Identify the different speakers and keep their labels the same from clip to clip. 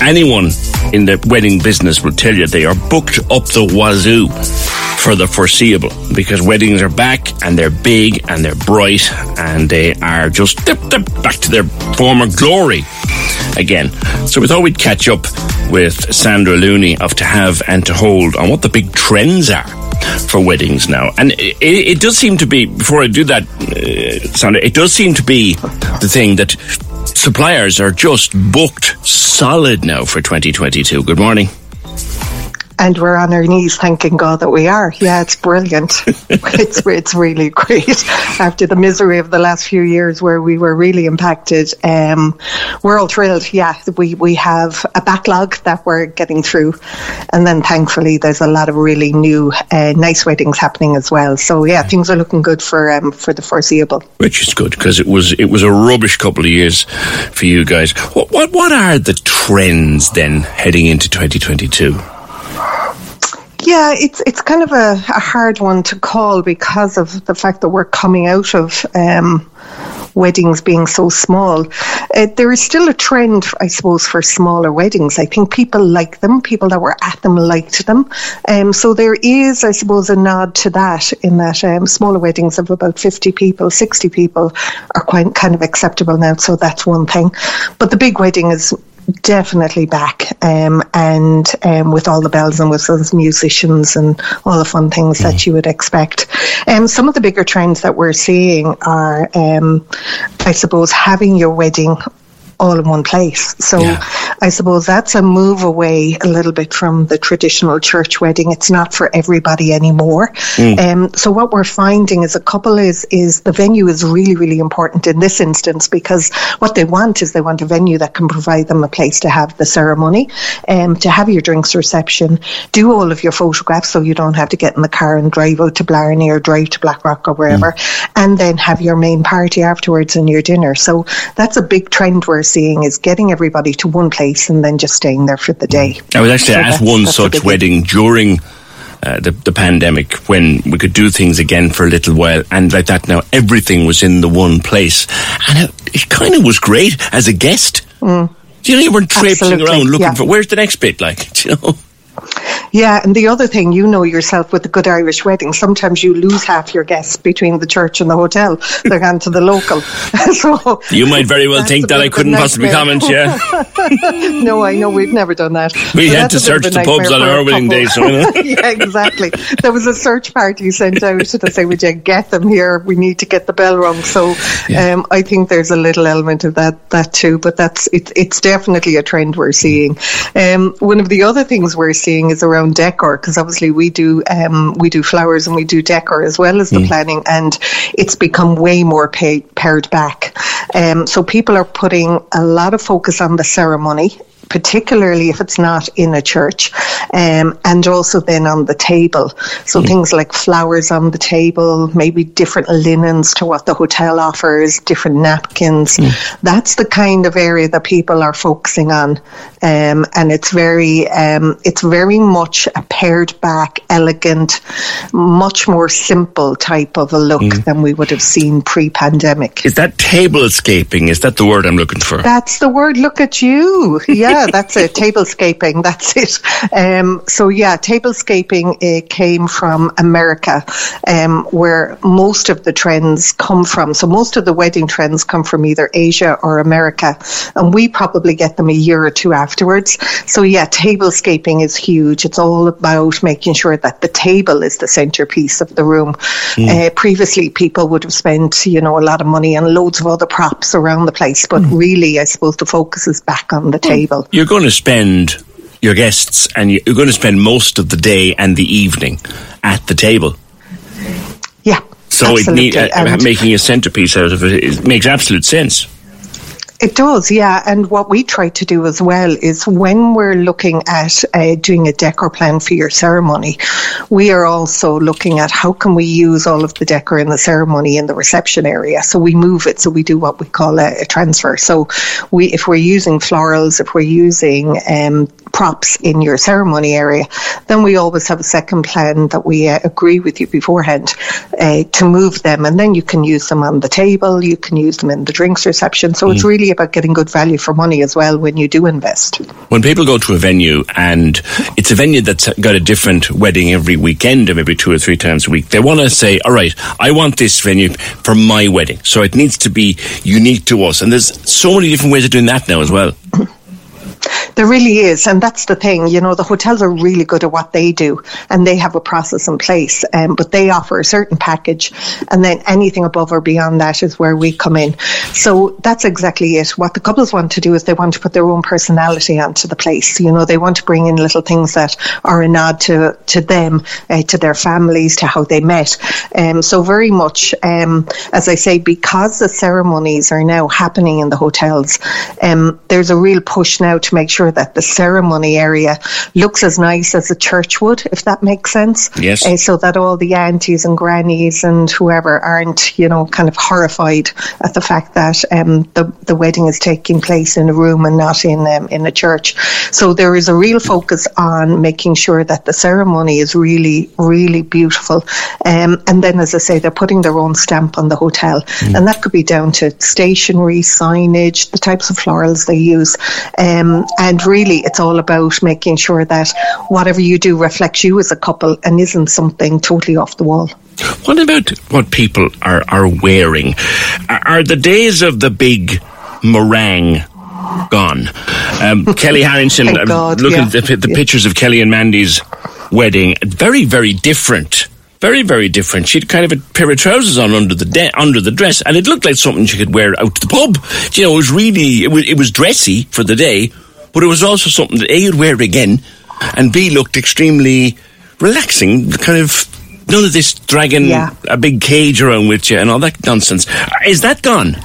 Speaker 1: anyone in the wedding business will tell you they are booked up the wazoo for the foreseeable because weddings are back and they're big and they're bright and they are just dip, dip, back to their former glory again. So we thought we'd catch up with Sandra Looney of To Have and To Hold on what the big trends are for weddings now. And it, it does seem to be, before I do that, uh, Sandra, it does seem to be the thing that suppliers are just booked solid now for 2022. Good morning
Speaker 2: and we're on our knees thanking God that we are. Yeah, it's brilliant. it's it's really great after the misery of the last few years where we were really impacted. Um, we're all thrilled. Yeah, we we have a backlog that we're getting through, and then thankfully there's a lot of really new uh, nice weddings happening as well. So yeah, things are looking good for um, for the foreseeable.
Speaker 1: Which is good because it was it was a rubbish couple of years for you guys. What what what are the trends then heading into 2022?
Speaker 2: Yeah, it's it's kind of a, a, hard one to call because of the fact that we're coming out of um, weddings being so small. Uh, there is still a trend, I suppose, for smaller weddings. I think people like them. People that were at them liked them. Um, so there is, I suppose, a nod to that in that um, smaller weddings of about 50 people, 60 people are quite kind of acceptable now. So that's one thing. But the big wedding is definitely back um, and um, with all the bells and whistles, musicians and all the fun things mm. that you would expect. Um, some of the bigger trends that we're seeing are, um, I suppose, having your wedding all in one place. So yeah. I suppose that's a move away a little bit from the traditional church wedding. It's not for everybody anymore. Mm. Um, so what we're finding is a couple is is the venue is really really important in this instance because what they want is they want a venue that can provide them a place to have the ceremony, um, to have your drinks reception, do all of your photographs so you don't have to get in the car and drive out to Blarney or drive to Blackrock or wherever, mm. and then have your main party afterwards and your dinner. So that's a big trend we're seeing is getting everybody to one place and then just staying there for the day.
Speaker 1: I was actually so at one such wedding during uh, the, the pandemic when we could do things again for a little while and like that now everything was in the one place and it, it kind of was great as a guest. Mm. You know, you weren't traipsing around looking yeah. for where's the next bit, like, you know.
Speaker 2: Yeah, and the other thing, you know yourself with a good Irish wedding, sometimes you lose half your guests between the church and the hotel. They're gone to the local. so
Speaker 1: You might very well think that I couldn't possibly comment, yeah.
Speaker 2: no, I know we've never done that.
Speaker 1: We so had to search the pubs on our wedding day. So,
Speaker 2: yeah, exactly. There was a search party sent out to say, would you get them here? We need to get the bell rung. So yeah. um, I think there's a little element of that that too, but that's it, it's definitely a trend we're seeing. Um, one of the other things we're seeing is around decor because obviously we do um, we do flowers and we do decor as well as the mm. planning, and it's become way more pared back. Um, so people are putting a lot of focus on the ceremony particularly if it's not in a church, um, and also then on the table. So mm. things like flowers on the table, maybe different linens to what the hotel offers, different napkins. Mm. That's the kind of area that people are focusing on, um, and it's very, um, it's very much a pared back, elegant, much more simple type of a look mm. than we would have seen pre-pandemic.
Speaker 1: Is that tablescaping? Is that the word I'm looking for?
Speaker 2: That's the word. Look at you. Yeah yeah, that's it. Tablescaping, that's it. Um, so yeah, tablescaping uh, came from America, um, where most of the trends come from. So most of the wedding trends come from either Asia or America, and we probably get them a year or two afterwards. So yeah, tablescaping is huge. It's all about making sure that the table is the centerpiece of the room. Mm. Uh, previously, people would have spent you know a lot of money on loads of other props around the place, but mm. really, I suppose the focus is back on the table.
Speaker 1: You're going to spend your guests and you're going to spend most of the day and the evening at the table.
Speaker 2: Yeah.
Speaker 1: So it need, uh, making a centerpiece out of it, it makes absolute sense.
Speaker 2: It does, yeah. And what we try to do as well is when we're looking at uh, doing a decor plan for your ceremony, we are also looking at how can we use all of the decor in the ceremony in the reception area. So we move it. So we do what we call a, a transfer. So we, if we're using florals, if we're using um, props in your ceremony area, then we always have a second plan that we uh, agree with you beforehand uh, to move them, and then you can use them on the table. You can use them in the drinks reception. So mm. it's really about getting good value for money as well when you do invest.
Speaker 1: When people go to a venue and it's a venue that's got a different wedding every weekend or maybe two or three times a week, they want to say, all right, I want this venue for my wedding. So it needs to be unique to us. And there's so many different ways of doing that now as well.
Speaker 2: There really is, and that's the thing. You know, the hotels are really good at what they do, and they have a process in place. Um, but they offer a certain package, and then anything above or beyond that is where we come in. So that's exactly it. What the couples want to do is they want to put their own personality onto the place. You know, they want to bring in little things that are a nod to to them, uh, to their families, to how they met. Um, so very much, um, as I say, because the ceremonies are now happening in the hotels, um, there's a real push now to make sure that the ceremony area looks as nice as a church would, if that makes sense.
Speaker 1: Yes. Uh,
Speaker 2: so that all the aunties and grannies and whoever aren't, you know, kind of horrified at the fact that um, the the wedding is taking place in a room and not in um, in a church. So there is a real focus on making sure that the ceremony is really really beautiful. Um, and then, as I say, they're putting their own stamp on the hotel, mm. and that could be down to stationery, signage, the types of florals they use. Um, and really, it's all about making sure that whatever you do reflects you as a couple and isn't something totally off the wall.
Speaker 1: What about what people are, are wearing? Are the days of the big meringue gone? Um, Kellie Harrington,
Speaker 2: God,
Speaker 1: looking
Speaker 2: yeah.
Speaker 1: at the, the pictures of Kellie and Mandy's wedding, very, very different very, very different. She had kind of a pair of trousers on under the de- under the dress, and it looked like something she could wear out to the pub. You know, it was really it was, it was dressy for the day, but it was also something that A you'd wear again, and B looked extremely relaxing. Kind of none of this dragging
Speaker 2: Yeah.
Speaker 1: a big cage around with you and all that nonsense. Is that gone?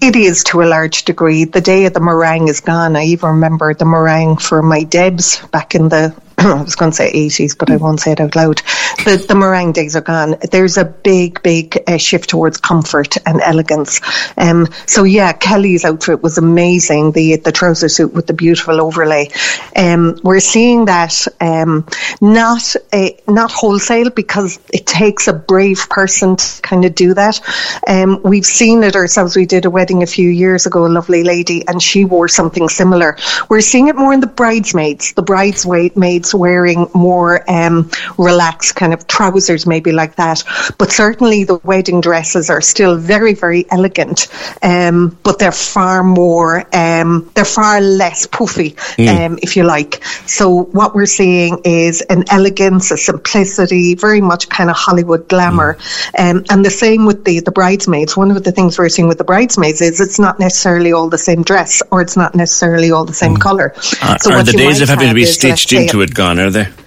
Speaker 2: It is to a large degree. The day of the meringue is gone. I even remember the meringue for my Debs back in the I was going to say 80s, but I won't say it out loud. The, the meringue days are gone. There's a big, big uh, shift towards comfort and elegance. Um, so yeah, Kellie's outfit was amazing. The the trouser suit with the beautiful overlay. Um, we're seeing that um, not a, not wholesale because it takes a brave person to kind of do that. Um, we've seen it ourselves. We did a wedding a few years ago, a lovely lady, and she wore something similar. We're seeing it more in the bridesmaids. The bridesmaids wearing more um, relaxed kind of trousers, maybe like that. But certainly the wedding dresses are still very, very elegant, um, but they're far more, um, they're far less puffy, um, if you like. So what we're seeing is an elegance, a simplicity, very much kind of Hollywood glamour. Um, and the same with the, the bridesmaids. One of the things we're seeing with the bridesmaids is it's not necessarily all the same dress or it's not necessarily all the same colour.
Speaker 1: Are,
Speaker 2: So
Speaker 1: are the days of having to be stitched into it gone? Are they?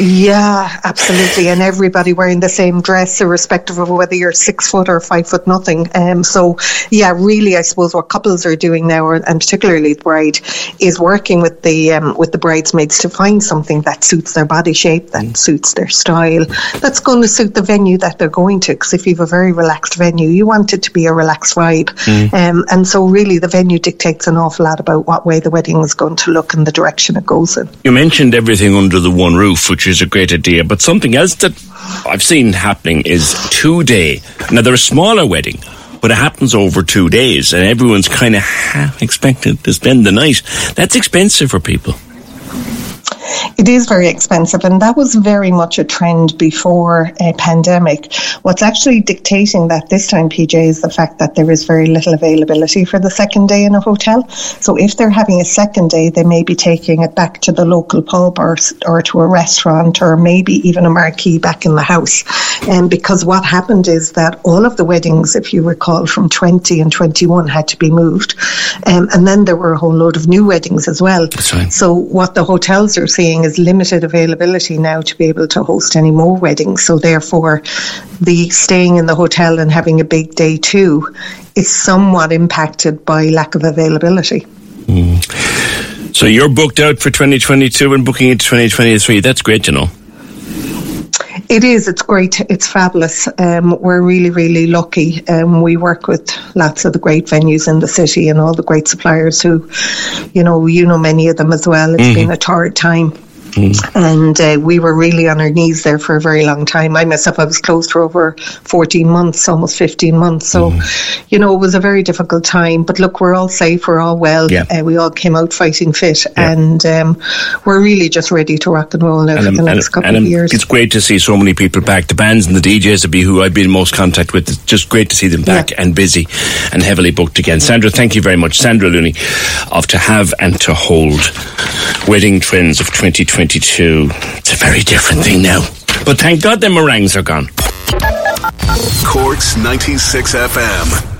Speaker 2: Yeah, absolutely. And everybody wearing the same dress, irrespective of whether you're six foot or five foot nothing. Um, so, yeah, really, I suppose what couples are doing now, and particularly the bride, is working with the um, with the bridesmaids to find something that suits their body shape, that suits their style, that's going to suit the venue that they're going to. Because if you have a very relaxed venue, you want it to be a relaxed vibe. Um, and so, really, the venue dictates an awful lot about what way the wedding is going to look and the direction it goes in.
Speaker 1: You mentioned everything under the one roof, which is a great idea, but something else that I've seen happening is two day. Now, they're a smaller wedding, but it happens over two days, and everyone's kind of half expected to spend the night. That's expensive for people.
Speaker 2: It is very expensive, and that was very much a trend before a pandemic. What's actually dictating that this time, PJ, is the fact that there is very little availability for the second day in a hotel. So if they're having a second day, they may be taking it back to the local pub or, or to a restaurant or maybe even a marquee back in the house. And um, because what happened is that all of the weddings, if you recall, from 20 and 21 had to be moved. Um, and then there were a whole load of new weddings as well.
Speaker 1: Right.
Speaker 2: So what the hotels are seeing is limited availability now to be able to host any more weddings. So therefore, the staying in the hotel and having a big day too is somewhat impacted by lack of availability.
Speaker 1: Mm. So you're booked out for 2022 and booking into 2023. That's great to know.
Speaker 2: It is. It's great. It's fabulous. Um, we're really, really lucky. Um, we work with lots of the great venues in the city and all the great suppliers who, you know, you know many of them as well. It's mm-hmm. been a torrid time. Mm. And uh, we were really on our knees there for a very long time. I myself, I was closed for over 14 months, almost 15 months. So, mm. you know, it was a very difficult time. But look, we're all safe, we're all well. Yeah. Uh, we all came out fighting fit. Yeah. And um, we're really just ready to rock and roll now and, for the next couple of years.
Speaker 1: It's great to see so many people back. The bands and the DJs, be who I've been most contact with, it's just great to see them back yeah. and busy and heavily booked again. Sandra, thank you very much. Sandra Looney of To Have and To Hold Wedding Trends of 2022. It's a very different thing now. But thank God the meringues are gone.
Speaker 3: Cork's 96 FM.